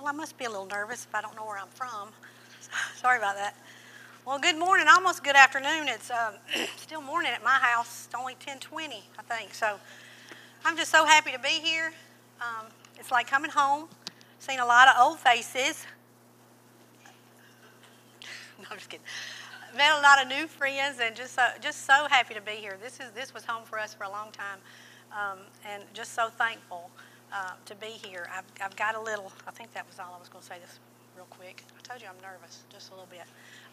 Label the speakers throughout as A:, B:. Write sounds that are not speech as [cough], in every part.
A: Well, I must be a little nervous if I don't know where I'm from. [laughs] Sorry about that. Well, good morning, almost good afternoon. It's um, [clears throat] still morning at my house. It's only 10:20, I think. So I'm just so happy to be here. Um, it's like coming home. Seen a lot of old faces. [laughs] No, I'm just kidding. Met a lot of new friends, and just so, just so happy to be here. This is this was home for us for a long time, um, and just so thankful uh, to be here. I've, I've got a little. I think that was all I was going to say. This real quick. I told you I'm nervous, just a little bit.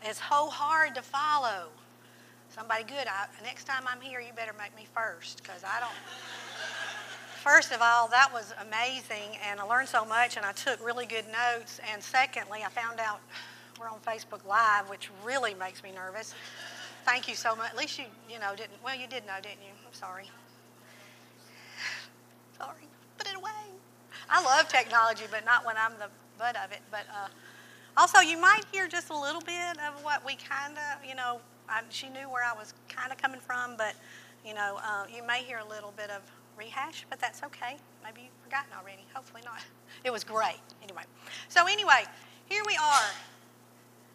A: It's so hard to follow. Somebody good. I, next time I'm here, you better make me first, because I don't. First of all, that was amazing, and I learned so much, and I took really good notes. And secondly, I found out we're on Facebook Live, which really makes me nervous. Thank you so much. At least you, you know, didn't. Well, you did know, didn't you? I'm sorry. Sorry. I love technology, but not when I'm the butt of it. But uh, also, you might hear just a little bit of what we kind of, you know, I, she knew where I was kind of coming from, but, you know, uh, you may hear a little bit of rehash, but that's okay. Maybe you've forgotten already. Hopefully not. [laughs] It was great. Anyway. So, anyway, here we are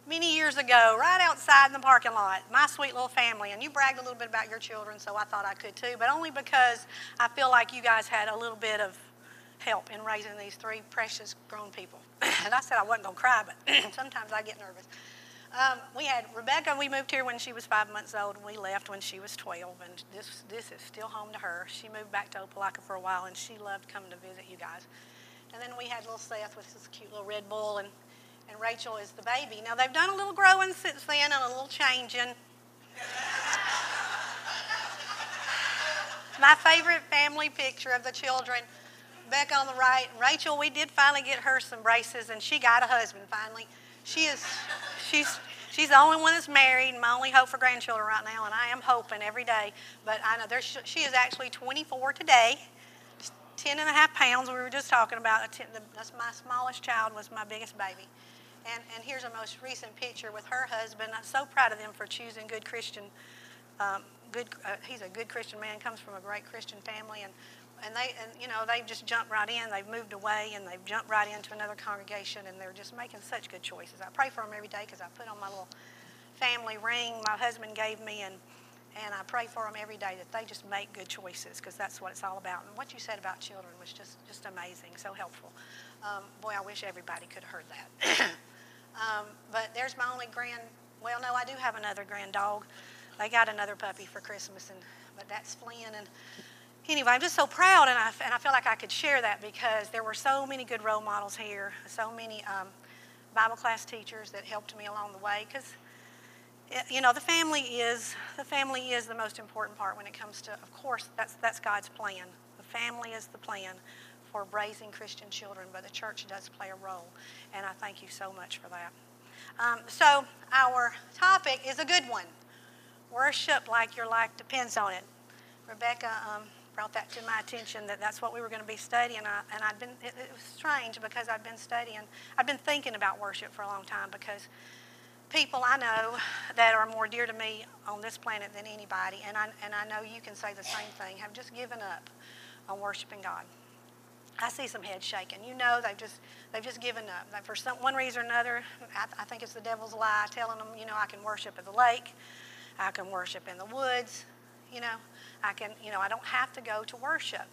A: many years ago, right outside in the parking lot, my sweet little family. And you bragged a little bit about your children, so I thought I could too, but only because I feel like you guys had a little bit of help in raising these three precious grown people. [clears throat] and I said I wasn't going to cry, but [clears throat] sometimes I get nervous. Um, we had Rebecca. We moved here when she was five months old, and we left when she was 12. And this this is still home to her. She moved back to Opelika for a while, and she loved coming to visit you guys. And then we had little Seth with his cute little red bull, and and Rachel is the baby. Now they've done a little growing since then, and a little changing. My favorite family picture of the children Becca on the right. Rachel, we did finally get her some braces, and she got a husband finally. She is, she's, she's the only one that's married. My only hope for grandchildren right now, and I am hoping every day. But I know there's, she is actually 24 today. 10 and a half pounds. We were just talking about that's my smallest child was my biggest baby. And, and here's a most recent picture with her husband. I'm so proud of them for choosing good Christian. Um, good, uh, he's a good Christian man. Comes from a great Christian family, and and they and you know they've just jumped right in. They've moved away and they've jumped right into another congregation and they're just making such good choices. I pray for them every day because i put on my little family ring my husband gave me and and i pray for them every day that they just make good choices because that's what it's all about. And what you said about children was just just amazing so helpful. Um, boy i wish everybody could have heard that. [coughs] Um, but there's my only grand well no i do have another grand dog. They got another puppy for christmas and but that's flynn and anyway, I'm just so proud, and I, and I feel like I could share that because there were so many good role models here, so many um, Bible class teachers that helped me along the way. Because you know, the family is the family is the most important part when it comes to. Of course, that's that's God's plan. The family is the plan for raising Christian children, but the church does play a role, and I thank you so much for that. Um, so our topic is a good one. Worship like your life depends on it. Rebecca um, brought that to my attention that that's what we were going to be studying. I, and I'd been, it, it, was strange because I'd been studying, I'd been thinking about worship for a long time because people I know that are more dear to me on this planet than anybody, and I, and I know you can say the same thing, have just given up on worshiping God. I see some heads shaking. You know, they've just they've just given up. For some one reason or another, I, I think it's the devil's lie telling them, you know, I can worship at the lake, I can worship in the woods, you know, I can, you know, I don't have to go to worship.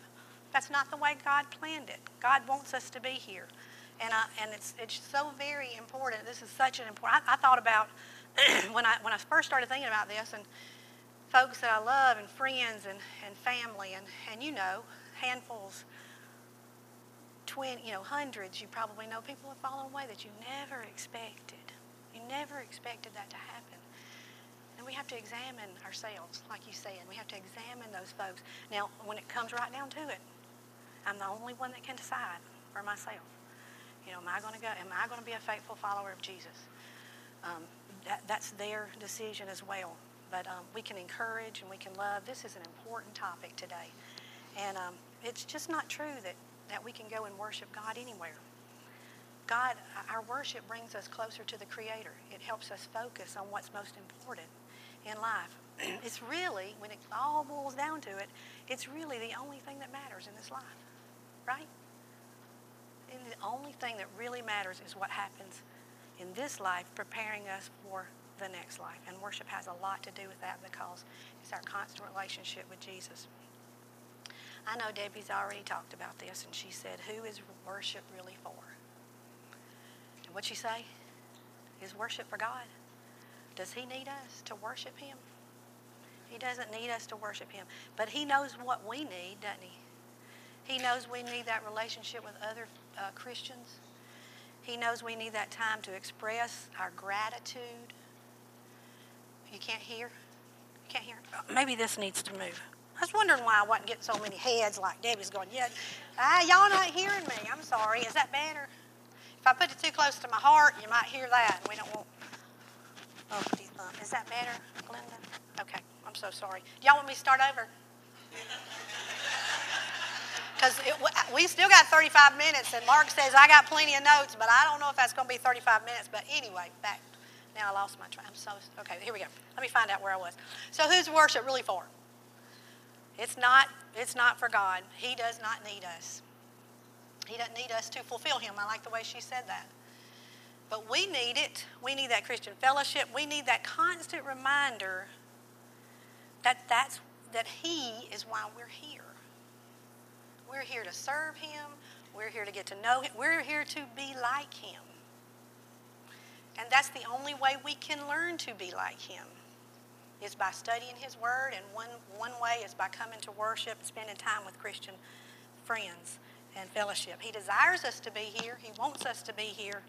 A: That's not the way God planned it. God wants us to be here. And, I, and it's, it's so very important. This is such an important, I, I thought about [clears throat] when I, when I first started thinking about this and folks that I love and friends and, and family and, and you know, handfuls, twin, you know, hundreds, you probably know people have fallen away that you never expected. You never expected that to happen. And we have to examine ourselves, like you said. We have to examine those folks. Now, when it comes right down to it, I'm the only one that can decide for myself. You know, am I going to go? Am I going to be a faithful follower of Jesus? Um, that, that's their decision as well. But um, we can encourage and we can love. This is an important topic today. And um, it's just not true that, that we can go and worship God anywhere. God, our worship brings us closer to the Creator. It helps us focus on what's most important in life. [clears throat] it's really, when it all boils down to it, it's really the only thing that matters in this life, right? And the only thing that really matters is what happens in this life, preparing us for the next life. And worship has a lot to do with that because it's our constant relationship with Jesus. I know Debbie's already talked about this, and she said, Who is worship really for? And what'd she say? Is worship for God? Does He need us to worship Him? He doesn't need us to worship Him. But He knows what we need, doesn't He? He knows we need that relationship with other uh, Christians. He knows we need that time to express our gratitude. You can't hear? You can't hear? Maybe this needs to move. I was wondering why I wasn't getting so many heads like Debbie's going, yeah, ah, y'all not hearing me. I'm sorry. Is that better? If I put it too close to my heart, you might hear that. We don't want. Oh, is that better, Glenda? Okay, I'm so sorry. Y'all want me to start over? Because uh, we still got 35 minutes, and Mark says I got plenty of notes, but I don't know if that's going to be 35 minutes. But anyway, back. Now I lost my train. I'm so okay. Here we go. Let me find out where I was. So who's worship really for? It's not. It's not for God. He does not need us. He doesn't need us to fulfill Him. I like the way she said that. But we need it. We need that Christian fellowship. We need that constant reminder that that's that He is why we're here. We're here to serve Him. We're here to get to know Him. We're here to be like Him. And that's the only way we can learn to be like Him is by studying His Word, and one, one way is by coming to worship, spending time with Christian friends and fellowship. He desires us to be here. He wants us to be here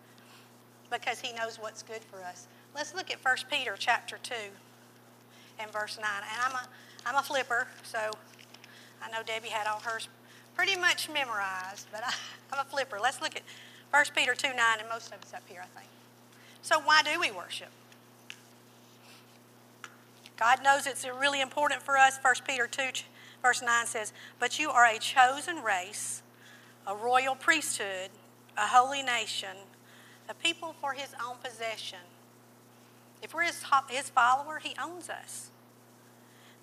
A: because He knows what's good for us. Let's look at 1 Peter chapter 2 and verse 9. And I'm a, I'm a flipper, so I know Debbie had all hers pretty much memorized, but I, I'm a flipper. Let's look at 1 Peter 2 9, and most of it's up here, I think. So, why do we worship? God knows it's really important for us. 1 Peter 2, verse 9 says, But you are a chosen race, a royal priesthood, a holy nation, a people for his own possession. If we're his, his follower, he owns us.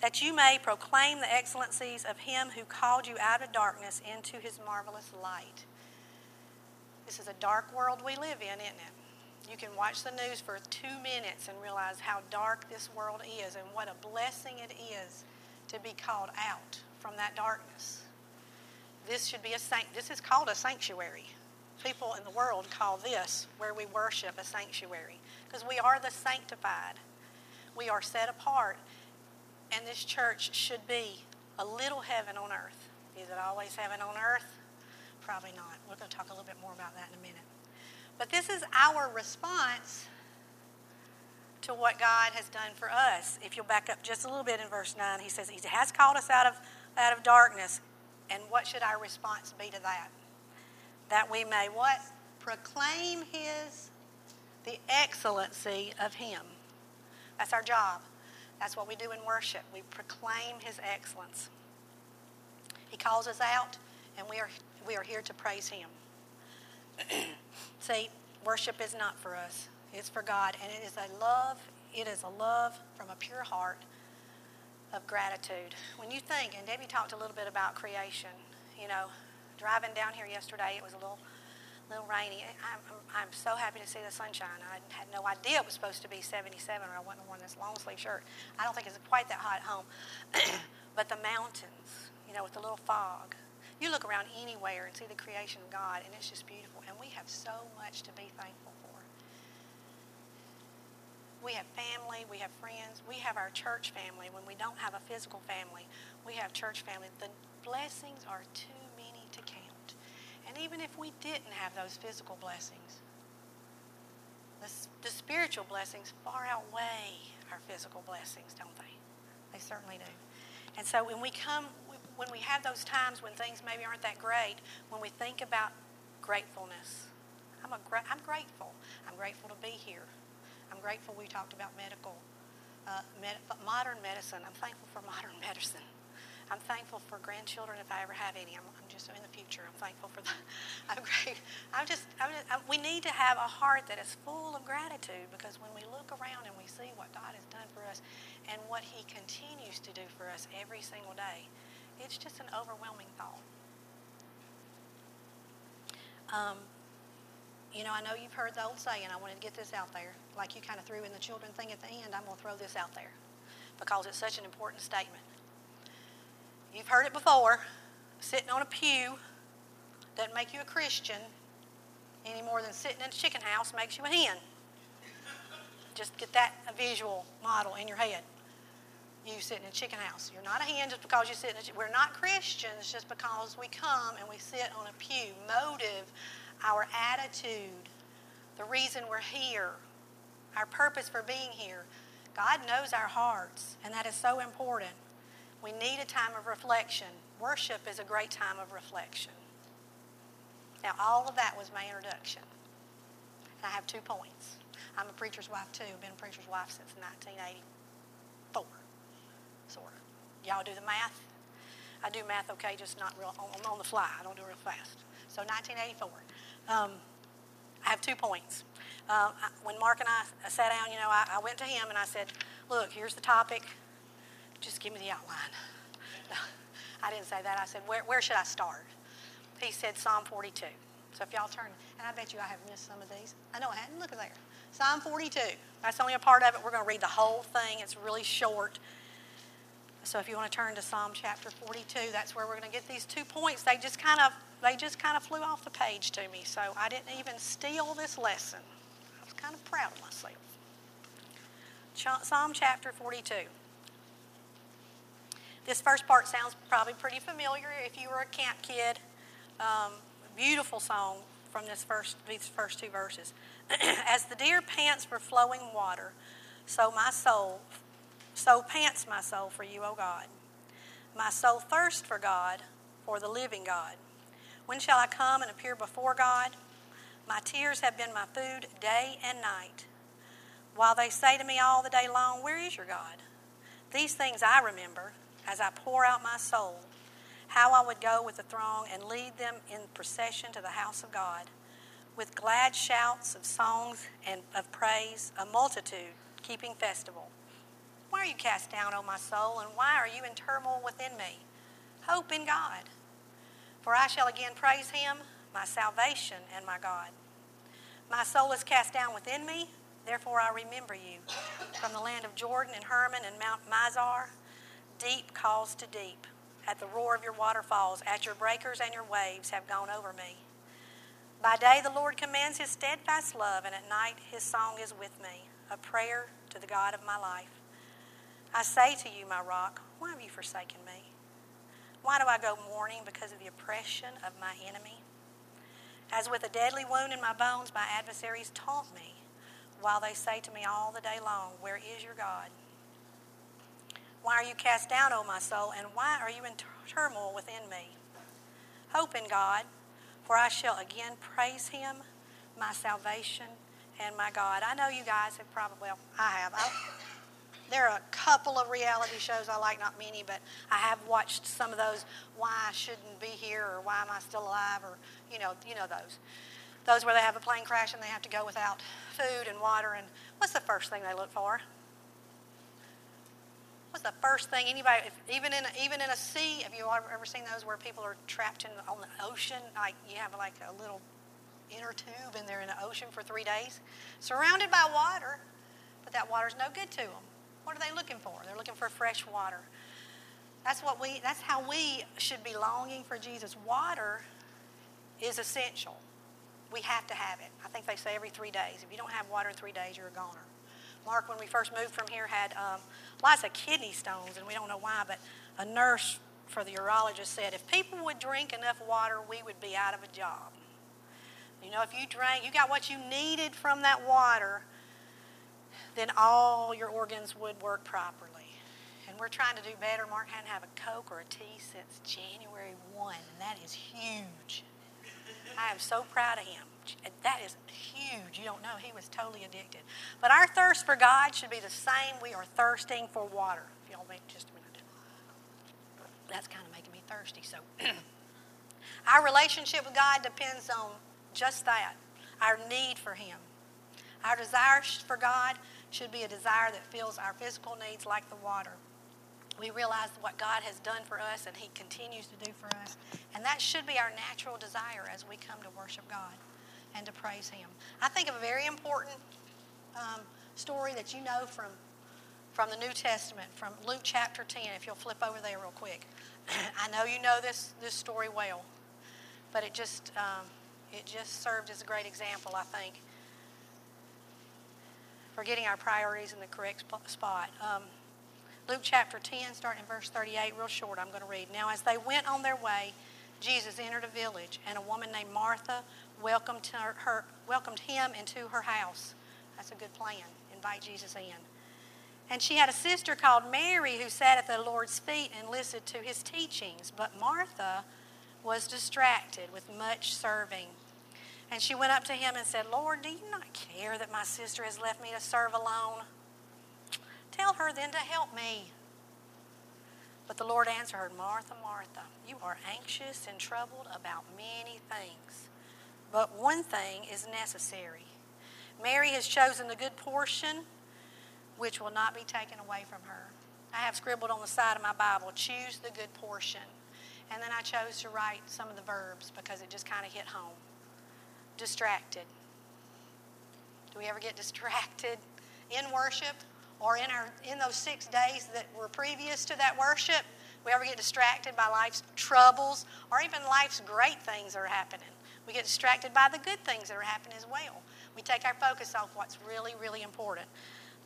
A: That you may proclaim the excellencies of him who called you out of darkness into his marvelous light. This is a dark world we live in, isn't it? You can watch the news for two minutes and realize how dark this world is and what a blessing it is to be called out from that darkness. This should be a sanct. This is called a sanctuary. People in the world call this where we worship a sanctuary because we are the sanctified. We are set apart, and this church should be a little heaven on earth. Is it always heaven on earth? Probably not. We're going to talk a little bit more about that in a minute. But this is our response to what God has done for us. If you'll back up just a little bit in verse 9, he says, He has called us out of, out of darkness. And what should our response be to that? That we may what? Proclaim His, the excellency of Him. That's our job. That's what we do in worship. We proclaim His excellence. He calls us out, and we are, we are here to praise Him. [clears throat] See, worship is not for us. It's for God. And it is a love, it is a love from a pure heart of gratitude. When you think, and Debbie talked a little bit about creation, you know, driving down here yesterday, it was a little little rainy. I'm, I'm so happy to see the sunshine. I had no idea it was supposed to be 77 or I wouldn't have worn this long sleeve shirt. I don't think it's quite that hot at home. [clears throat] but the mountains, you know, with the little fog, you look around anywhere and see the creation of God, and it's just beautiful. And we have so much to be thankful for. We have family, we have friends, we have our church family. When we don't have a physical family, we have church family. The blessings are too. And even if we didn't have those physical blessings, the, the spiritual blessings far outweigh our physical blessings, don't they? They certainly do. And so when we come when we have those times when things maybe aren't that great, when we think about gratefulness, I'm, a, I'm grateful. I'm grateful to be here. I'm grateful we talked about medical, uh, med, modern medicine. I'm thankful for modern [laughs] medicine. I'm thankful for grandchildren if I ever have any. I'm, I'm just in the future. I'm thankful for that. [laughs] I'm great. I'm just, I'm just I'm, we need to have a heart that is full of gratitude because when we look around and we see what God has done for us and what He continues to do for us every single day, it's just an overwhelming thought. Um, you know, I know you've heard the old saying, I wanted to get this out there. Like you kind of threw in the children thing at the end, I'm going to throw this out there because it's such an important statement. You've heard it before. Sitting on a pew doesn't make you a Christian any more than sitting in a chicken house makes you a hen. Just get that visual model in your head. You sitting in a chicken house. You're not a hen just because you sit in a We're not Christians just because we come and we sit on a pew. Motive, our attitude, the reason we're here, our purpose for being here. God knows our hearts, and that is so important. We need a time of reflection. Worship is a great time of reflection. Now, all of that was my introduction. And I have two points. I'm a preacher's wife, too. Been a preacher's wife since 1984, sort of. Y'all do the math? I do math okay, just not real on, on the fly. I don't do it real fast. So 1984. Um, I have two points. Uh, when Mark and I sat down, you know, I, I, went to him and I said, "Look, here's the topic. Just give me the outline." I didn't say that. I said, "Where, where should I start?" He said Psalm 42. So if y'all turn, and I bet you I have missed some of these. I know I hadn't. Look at there. Psalm 42. That's only a part of it. We're going to read the whole thing. It's really short. So if you want to turn to Psalm chapter 42, that's where we're going to get these two points. They just kind of they just kind of flew off the page to me. So I didn't even steal this lesson. I was kind of proud of myself. Psalm chapter 42. This first part sounds probably pretty familiar if you were a camp kid. Um, beautiful song from this first these first two verses. [clears throat] As the deer pants for flowing water, so my soul, so pants my soul for you, O God. My soul thirsts for God, for the living God. When shall I come and appear before God? My tears have been my food day and night. While they say to me all the day long, Where is your God? These things I remember as I pour out my soul, how I would go with the throng and lead them in procession to the house of God, with glad shouts of songs and of praise, a multitude keeping festival. Why are you cast down, O my soul, and why are you in turmoil within me? Hope in God, for I shall again praise him, my salvation and my God. My soul is cast down within me, therefore I remember you. From the land of Jordan and Hermon and Mount Mizar, Deep calls to deep. At the roar of your waterfalls, at your breakers and your waves have gone over me. By day the Lord commands his steadfast love, and at night his song is with me, a prayer to the God of my life. I say to you, my rock, why have you forsaken me? Why do I go mourning because of the oppression of my enemy? As with a deadly wound in my bones, my adversaries taunt me, while they say to me all the day long, Where is your God? Why are you cast down, O my soul, and why are you in turmoil within me? Hope in God, for I shall again praise him, my salvation and my God. I know you guys have probably, well, I have. I, there are a couple of reality shows I like, not many, but I have watched some of those. Why I shouldn't be here, or why am I still alive, or you know, you know those. Those where they have a plane crash and they have to go without food and water. And what's the first thing they look for? What's the first thing anybody, if, even in a, even in a sea, have you ever seen those where people are trapped in on the ocean? Like you have like a little inner tube and they're in the ocean for three days, surrounded by water, but that water's no good to them. What are they looking for? They're looking for fresh water. That's what we. That's how we should be longing for Jesus. Water is essential. We have to have it. I think they say every three days. If you don't have water in three days, you're a goner. Mark, when we first moved from here, had um, lots of kidney stones, and we don't know why, but a nurse for the urologist said if people would drink enough water, we would be out of a job. You know, if you drank, you got what you needed from that water, then all your organs would work properly. And we're trying to do better. Mark hadn't had a Coke or a tea since January 1, and that is huge. I am so proud of him. That is huge. You don't know. He was totally addicted. But our thirst for God should be the same. We are thirsting for water. If y'all wait just a minute. That's kind of making me thirsty. So, [clears throat] our relationship with God depends on just that our need for Him. Our desire for God should be a desire that fills our physical needs like the water. We realize what God has done for us and He continues to do for us. And that should be our natural desire as we come to worship God and to praise Him. I think of a very important um, story that you know from, from the New Testament, from Luke chapter 10, if you'll flip over there real quick. [clears throat] I know you know this, this story well, but it just, um, it just served as a great example, I think, for getting our priorities in the correct spot. Um, Luke chapter 10, starting in verse 38, real short, I'm going to read. Now, as they went on their way, Jesus entered a village, and a woman named Martha welcomed, her, her, welcomed him into her house. That's a good plan. Invite Jesus in. And she had a sister called Mary who sat at the Lord's feet and listened to his teachings. But Martha was distracted with much serving. And she went up to him and said, Lord, do you not care that my sister has left me to serve alone? Tell her then to help me. But the Lord answered her, Martha, Martha, you are anxious and troubled about many things. But one thing is necessary. Mary has chosen the good portion, which will not be taken away from her. I have scribbled on the side of my Bible, choose the good portion. And then I chose to write some of the verbs because it just kind of hit home. Distracted. Do we ever get [laughs] distracted in worship? or in, our, in those six days that were previous to that worship, we ever get distracted by life's troubles or even life's great things that are happening. We get distracted by the good things that are happening as well. We take our focus off what's really, really important.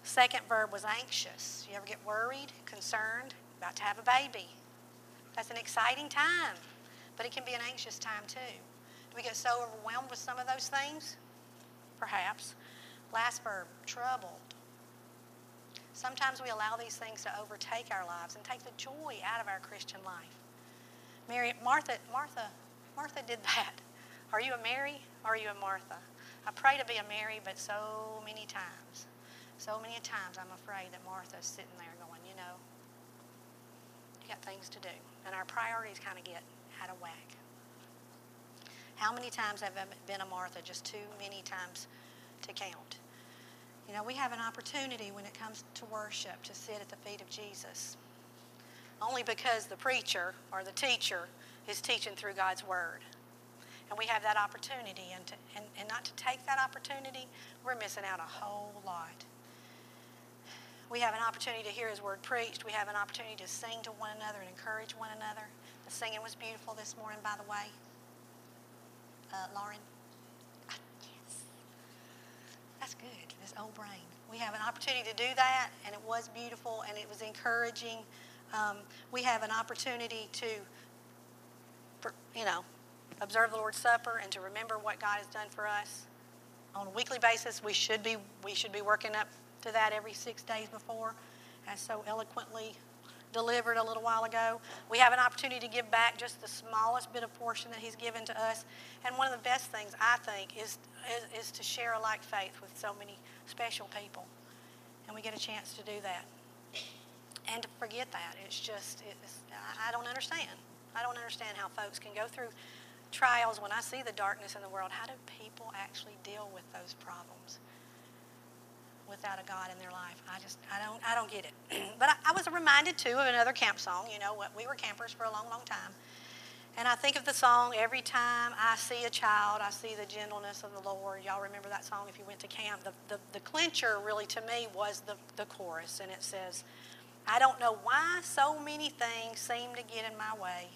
A: Second verb was anxious. You ever get worried, concerned, about to have a baby? That's an exciting time, but it can be an anxious time too. Do we get so overwhelmed with some of those things? Perhaps. Last verb, troubled. Sometimes we allow these things to overtake our lives and take the joy out of our Christian life. Mary, Martha, Martha, Martha did that. Are you a Mary? Or are you a Martha? I pray to be a Mary, but so many times, so many times I'm afraid that Martha's sitting there going, you know, you got things to do. And our priorities kind of get out of whack. How many times have I been a Martha? Just too many times to count. You know, we have an opportunity when it comes to worship to sit at the feet of Jesus. Only because the preacher or the teacher is teaching through God's Word. And we have that opportunity. And, to, and, and not to take that opportunity, we're missing out a whole lot. We have an opportunity to hear His Word preached. We have an opportunity to sing to one another and encourage one another. The singing was beautiful this morning, by the way. Uh, Lauren? That's good, this old brain. We have an opportunity to do that, and it was beautiful and it was encouraging. Um, we have an opportunity to, you know, observe the Lord's Supper and to remember what God has done for us on a weekly basis. We should be we should be working up to that every six days before, as so eloquently delivered a little while ago. We have an opportunity to give back just the smallest bit of portion that He's given to us. And one of the best things, I think, is, is, is to share a like faith with so many special people. And we get a chance to do that. And to forget that. It's just, it's, I don't understand. I don't understand how folks can go through trials when I see the darkness in the world. How do people actually deal with those problems? without a God in their life. I just, I don't, I don't get it. [clears throat] but I, I, was reminded too of another camp song. You know, we were campers for a long, long time. And I think of the song every time I see a child, I see the gentleness of the Lord. Y'all remember that song if you went to camp? The, the, the clincher really to me was the, the chorus. And it says, I don't know why so many things seem to get in my way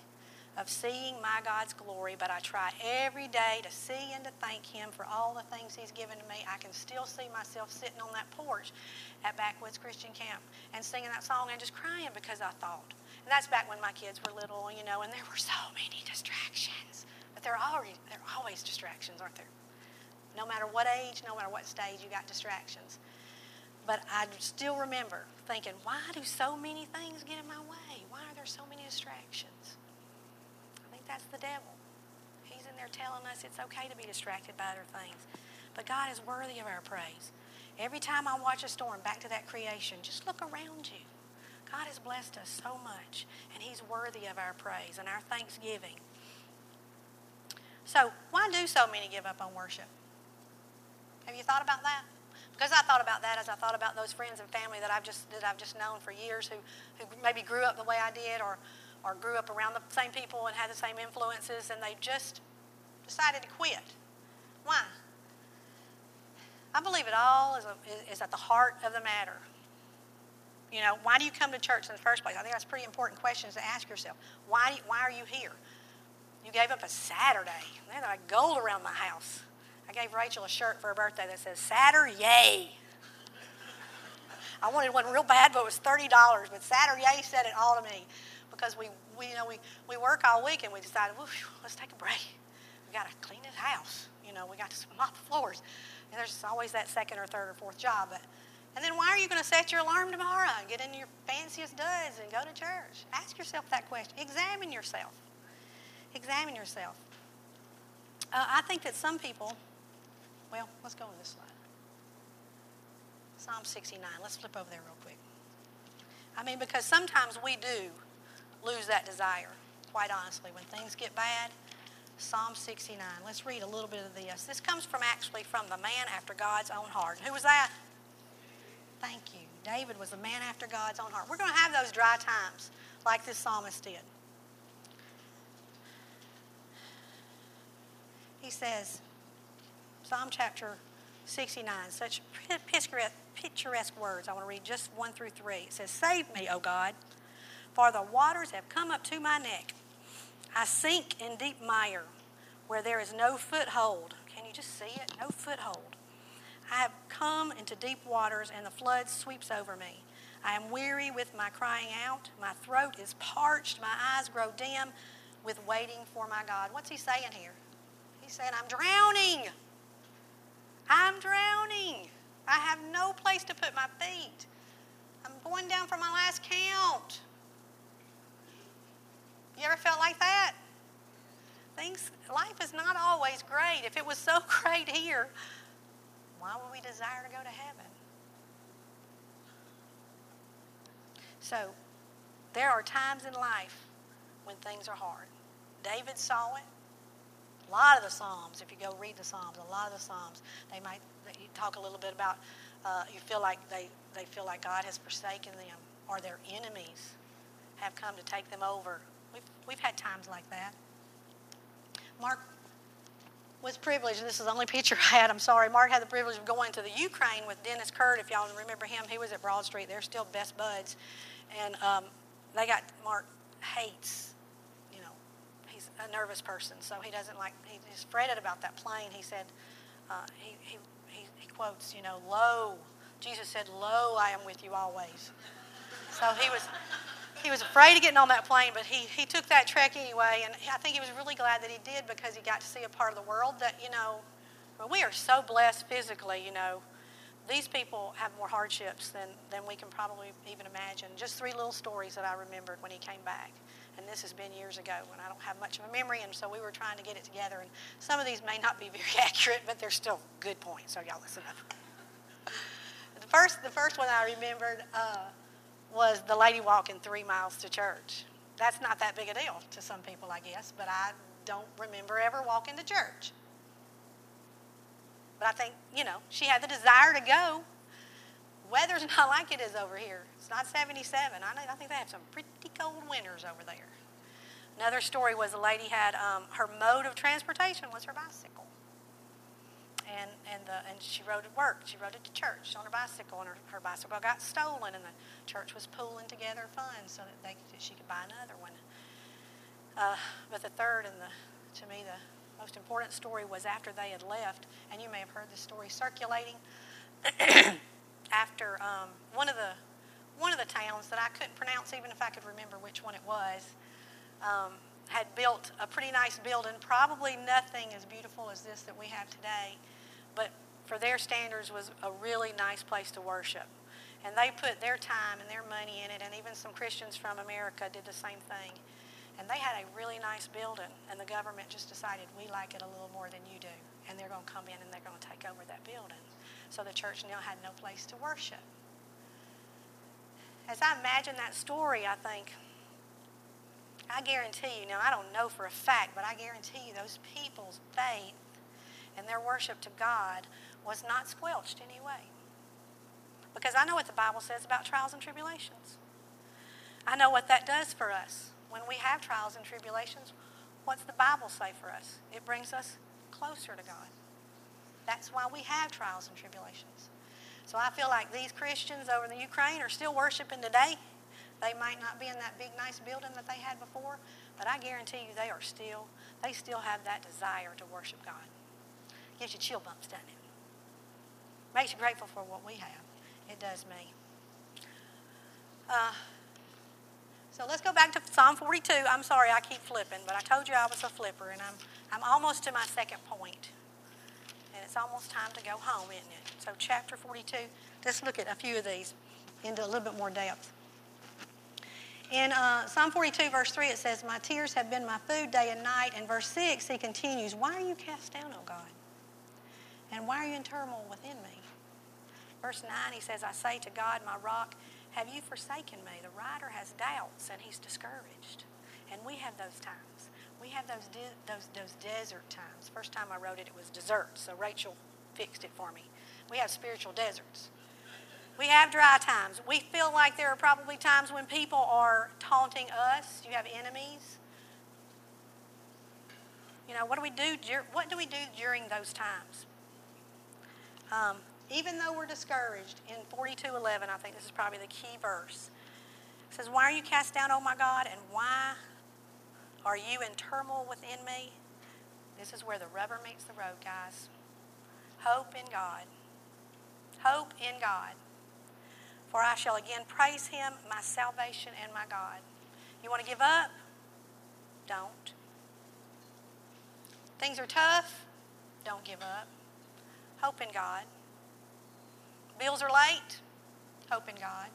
A: of seeing my God's glory, but I try every day to see and to thank Him for all the things He's given to me. I can still see myself sitting on that porch at Backwoods Christian Camp and singing that song and just crying because I thought. And that's back when my kids were little, you know, and there were so many distractions. But there are always, there are always distractions, aren't there? No matter what age, no matter what stage, you got distractions. But I still remember thinking, why do so many things get in my way? Why are there so many distractions? Devil. He's in there telling us it's okay to be distracted by other things. But God is worthy of our praise. Every time I watch a storm, back to that creation, just look around you. God has blessed us so much, and He's worthy of our praise and our thanksgiving. So, why do so many give up on worship? Have you thought about that? Because I thought about that as I thought about those friends and family that I've just that I've just known for years who, who maybe grew up the way I did or or grew up around the same people and had the same influences and they just decided to quit. Why? I believe it all is, a, is at the heart of the matter. You know, why do you come to church in the first place? I think that's pretty important questions to ask yourself. Why, you, why are you here? You gave up a Saturday. There's like gold around my house. I gave Rachel a shirt for her birthday that says Saturday. Yay. [laughs] I wanted one real bad, but it was $30. But Saturday said it all to me because we, we, you know, we, we work all week and we decided, let's take a break. We got to clean this house. You know, we got to mop the floors. And there's always that second or third or fourth job. But, and then why are you going to set your alarm tomorrow and get in your fanciest duds and go to church? Ask yourself that question. Examine yourself. Examine yourself. Uh, I think that some people, well, let's go to this slide. Psalm 69. Let's flip over there real quick. I mean, because sometimes we do lose that desire, quite honestly. When things get bad, Psalm 69. Let's read a little bit of this. This comes from actually from the man after God's own heart. Who was that? Thank you. David was a man after God's own heart. We're going to have those dry times like this psalmist did. He says, Psalm chapter 69, such picturesque words. I want to read just 1 through 3. It says, Save me, O God, for the waters have come up to my neck. I sink in deep mire where there is no foothold. Can you just see it? No foothold. I have come into deep waters, and the flood sweeps over me. I am weary with my crying out. My throat is parched. My eyes grow dim with waiting for my God. What's he saying here? He's saying, I'm drowning. I'm drowning. I have no place to put my feet. I'm going down for my last count. You ever felt like that? Things, life is not always great. If it was so [laughs] great here, why would we desire to go to heaven? So, there are times in life when things are hard. David saw it. A lot of the Psalms, if you go read the Psalms, a lot of the Psalms, they might they talk a little bit about uh, you feel like they, they feel like God has forsaken them or their enemies have come to take them over. We've, had times like that. Mark was privileged, this is the only [laughs] picture I had, I'm sorry. Mark had the privilege of going to the Ukraine with Dennis Kurt, if y'all remember him. He was at Broad Street. They're still best buds. And um, they got, Mark hates, you know, he's a nervous person, so he doesn't like, he just fretted about that plane. He said, uh, he, he, he, he quotes, you know, lo, Jesus said, lo, I am with you always. So he was, he was afraid of getting on that plane, but he, he took that trek anyway. And I think he was really glad that he did because he got to see a part of the world that, you know, well, we are so blessed physically, you know. These people have more hardships than, than we can probably even imagine. Just three little stories that I remembered when he came back. And this has been years ago when I don't have much of a memory, and so we were trying to get it together. And some of these may not be very [laughs] accurate, but they're still good points, so y'all listen up. [laughs] the, first, the first one I remembered, uh, was the lady walking three miles to church. That's not that big a deal to some people, I guess, but I don't remember ever walking to church. But I think, you know, she had the desire to go. Weather's [laughs] not like it is over here. It's not 77. I, think they have some pretty cold winters over there. Another story was a lady had um, her mode of transportation was her bicycle and and the and she rode it work. She rode it to church on her bicycle, and her, her bicycle got stolen, and the church was pooling together funds so that they she could buy another one. Uh, but the third and the to me the most important story was after they had left, and you may have heard this story circulating. [coughs] after um, one of the one of the towns that I couldn't pronounce, even if I could remember which one it was, um, had built a pretty nice building. Probably nothing as beautiful as this that we have today for their standards was a really nice place to worship. And they put their time and their money in it, and even some Christians from America did the same thing. And they had a really nice building, and the government just decided we like it a little more than you do, and they're going to come in and they're going to take over that building. So the church now had no place to worship. As I imagine that story, I think, I guarantee you, now I don't know for a fact, but I guarantee you those people's faith and their worship to God was not squelched anyway. Because I know what the Bible says about trials and tribulations. I know what that does for us. When we have trials and tribulations, what's the Bible say for us? It brings us closer to God. That's why we have trials and tribulations. So I feel like these Christians over in the Ukraine are still worshiping today. They might not be in that big, nice building that they had before, but I guarantee you they are still, they still have that desire to worship God. Gives you chill bumps, doesn't it? Makes you grateful for what we have. It does me. Uh, so let's go back to Psalm 42. I'm sorry I keep flipping, but I told you I was a flipper, and I'm, I'm almost to my second point. And it's almost time to go home, isn't it? So, chapter 42, let's look at a few of these into a little bit more depth. In uh, Psalm 42, verse 3, it says, My tears have been my food day and night. And verse 6, he continues, Why are you cast down, O God? And why are you in turmoil within me? Verse 9, he says, I say to God, my rock, have you forsaken me? The writer has doubts and he's discouraged. And we have those times. We have those, de- those, those desert times. First time I wrote it, it was desert, so Rachel fixed it for me. We have spiritual deserts. We have dry times. We feel like there are probably times when people are taunting us. You have enemies. You know, what do we do? What do we do during those times? Um, even though we're discouraged, in 42:11, I think this is probably the key verse. It says, "Why are you cast down, O my God, and why are you in turmoil within me?" This is where the rubber meets the road, guys. Hope in God. Hope in God. For I shall again praise him, my salvation and my God. You want to give up? Don't. Things are tough? Don't give up. Hope in God. Bills are late? Hope in God.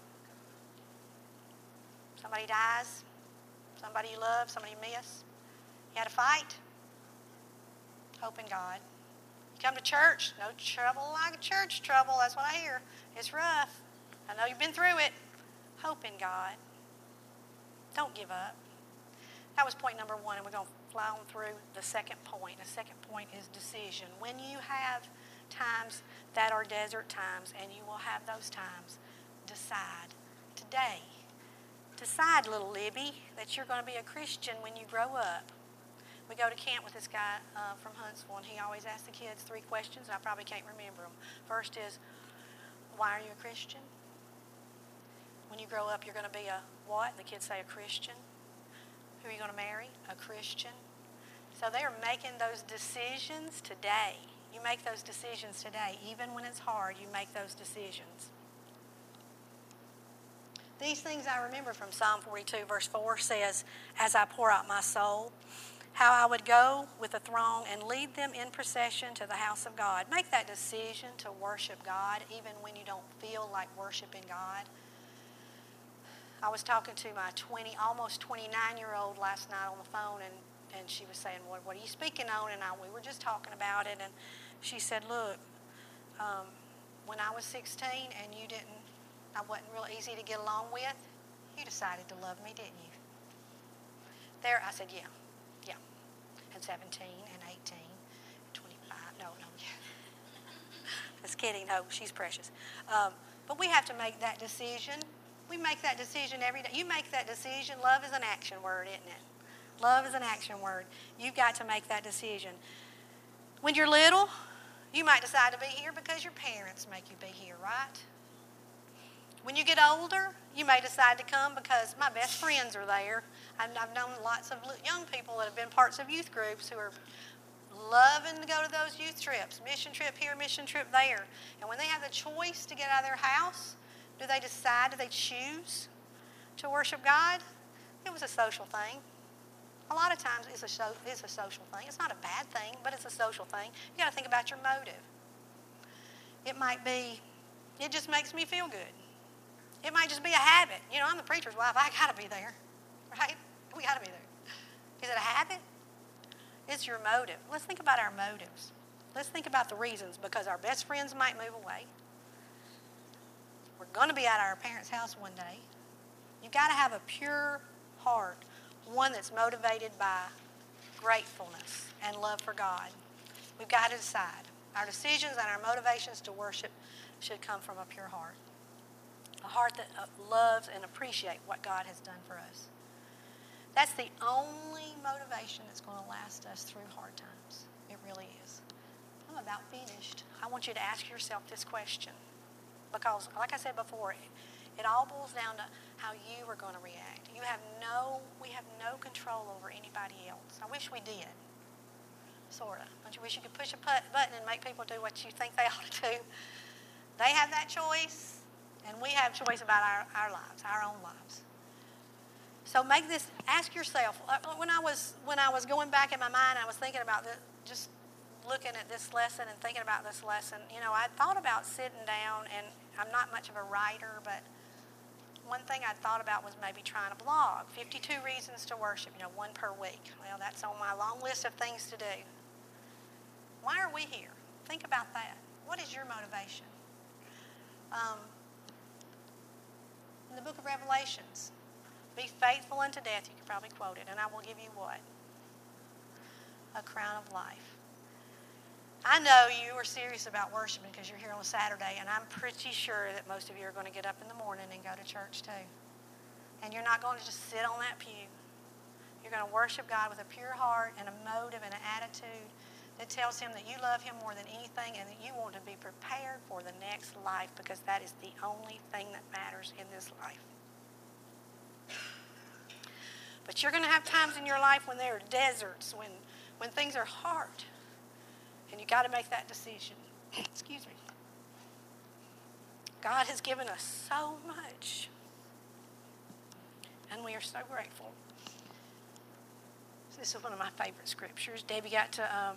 A: Somebody dies? Somebody you love? Somebody you miss? You had a fight? Hope in God. You come to church? No trouble like church trouble. That's what I hear. It's rough. I know you've been through it. Hope in God. Don't give up. That was point number one, and we're going to fly on through the second point. The second point is decision. When you have times that are desert times, and you will have those times, decide today. Decide, little Libby, that you're going to be a Christian when you grow up. We go to camp with this guy uh, from Huntsville, and he always asks the kids three questions, and I probably can't remember them. First is, why are you a Christian? When you grow up, you're going to be a what? The kids say a Christian. Who are you going to marry? A Christian. So they are making those decisions today. You make those decisions today. Even when it's hard, you make those decisions. These things I remember from Psalm 42, verse 4 says, As I pour out my soul, how I would go with a throng and lead them in procession to the house of God. Make that decision to worship God even when you don't feel like worshiping God. I was talking to my 20, almost 29 year old last night on the phone, and, and she was saying, well, What are you speaking on? And I, we were just talking about it. And she said, Look, um, when I was 16 and you didn't, I wasn't real easy to get along with, you decided to love me, didn't you? There, I said, Yeah, yeah. And 17 and 18 and 25. No, no, yeah. [laughs] Just kidding. No, she's precious. Um, but we have to make that decision we make that decision every day. You make that decision. Love is an action word, isn't it? Love is an action word. You've got to make that decision. When you're little, you might decide to be here because your parents make you be here, right? When you get older, you may decide to come because my best friends are there. I've, known lots of young people that have been parts of youth groups who are loving to go to those youth trips mission trip here, mission trip there. And when they have the choice to get out of their house, do they decide? Do they choose to worship God? It was a social thing. A lot of times it's a, so, it's a social thing. It's not a bad thing, but it's a social thing. You got to think about your motive. It might be, it just makes me feel good. It might just be a habit. You know, I'm the preacher's wife. I got to be there, right? We got to be there. Is it a habit? It's your motive. Let's think about our motives. Let's think about the reasons because our best friends might move away. We're going to be at our parents' house one day. You've got to have a pure heart, one that's motivated by gratefulness and love for God. We've got to decide. Our decisions and our motivations to worship should come from a pure heart. A heart that uh, loves and appreciates what God has done for us. That's the only motivation that's going to last us through hard times. It really is. I'm about finished, I want you to ask yourself this question. Because, like I said before, it all boils down to how you are going to react. You have no, we have no control over anybody else. I wish we did, sort of. Don't you wish you could push a button and make people do what you think they [laughs] ought to do? They have that choice, and we have choice about our, our lives, our own lives. So make this. Ask yourself. Uh, when I was when I was going back in my mind, I was thinking about the, just looking at this lesson and thinking about this lesson. You know, I thought about sitting down, and I'm not much of a writer, but one thing I thought about was maybe trying to blog 52 reasons to worship. You know, one per week. Well, that's on my long list of things to do. Why are we here? Think about that. What is your motivation? Um, in the book of Revelations, be faithful unto death. You could probably quote it, and I will give you what? A crown of life. I know you are serious about worshiping because you're here on Saturday, and I'm pretty sure that most of you are going to get up in the morning and go to church too. And you're not going to just sit on that pew. You're going to worship God with a pure heart and a motive and an attitude that tells Him that you love Him more than anything and that you want to be prepared for the next life because that is the only thing that matters in this life. But you're going to have times in your life when there are deserts, when, when things are hard. And you got to make that decision. Excuse me. God has given us so much. And we are so grateful. This is one of my favorite scriptures. Debbie got to um,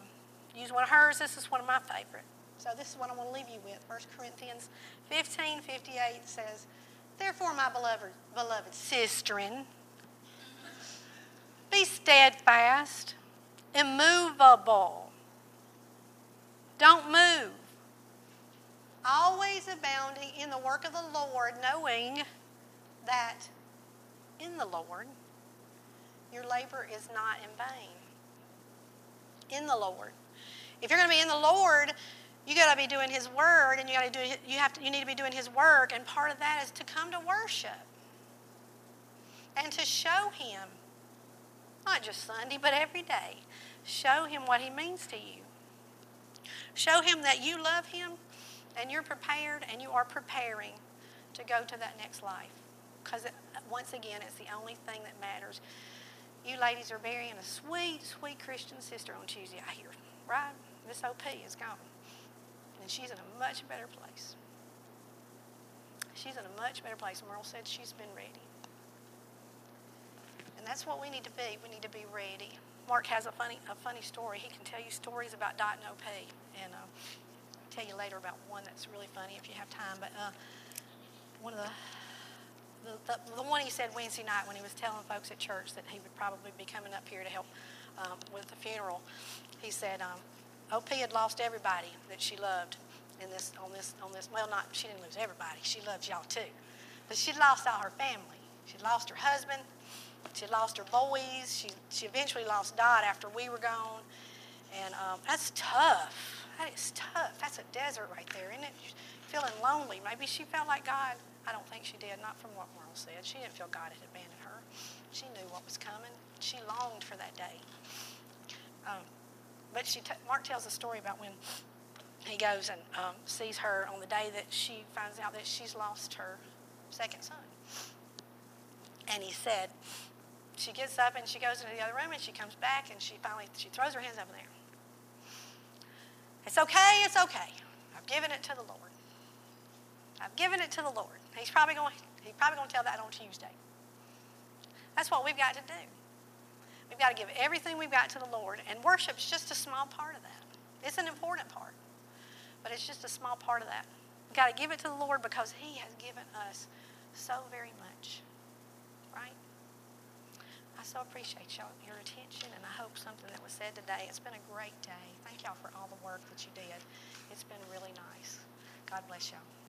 A: use one of hers. This is one of my favorite. So this is what I want to leave you with. 1 Corinthians 15, 58 says, Therefore, my beloved, beloved sisterin, be steadfast, immovable. Don't move. Always abounding in the work of the Lord, knowing that in the Lord your labor is not in vain. In the Lord. If you're going to be in the Lord, you got to be doing His word, and you got to do. You have to. You need to be doing His work, and part of that is to come to worship and to show Him not just Sunday, but every day. Show him what he means to you. Show him that you love him and you're prepared and you are preparing to go to that next life. Because once again, it's the only thing that matters. You ladies are burying a sweet, sweet Christian sister on Tuesday, I hear. Right? Miss OP is gone. And she's in a much better place. She's in a much better place. Merle said she's been ready. And that's what we need to be. We need to be ready. Mark has a funny, a funny story. He can tell you stories about Dot and OP. And uh, I'll tell you later about one that's really funny if you have time. But uh, one of the the, the, the, one he said Wednesday night when he was telling folks at church that he would probably be coming up here to help um, with the funeral, he said um, OP had lost everybody that she loved in this on this on this. Well, not she didn't lose everybody. She loved y'all too, but she lost all her family. She lost her husband. She lost her boys. She, she eventually lost Dot after we were gone. And um, that's tough. That is tough. That's a desert right there, isn't it? Feeling lonely. Maybe she felt like God. I don't think she did, not from what Merle said. She didn't feel God had abandoned her. She knew what was coming. She longed for that day. Um, but she t- Mark tells a story about when he goes and um, sees her on the day that she finds out that she's lost her second son. And he said, she gets up and she goes into the other room and she comes back and she finally she throws her hands up in the air. It's okay, it's okay. I've given it to the Lord. I've given it to the Lord. He's probably going he's probably going to tell that on Tuesday. That's what we've got to do. We've got to give everything we've got to the Lord, and worship's just a small part of that. It's an important part, but it's just a small part of that. We've got to give it to the Lord because He has given us so very much. I so appreciate y'all, your attention, and I hope something that was said today. It's been a great day. Thank y'all for all the work that you did. It's been really nice. God bless y'all.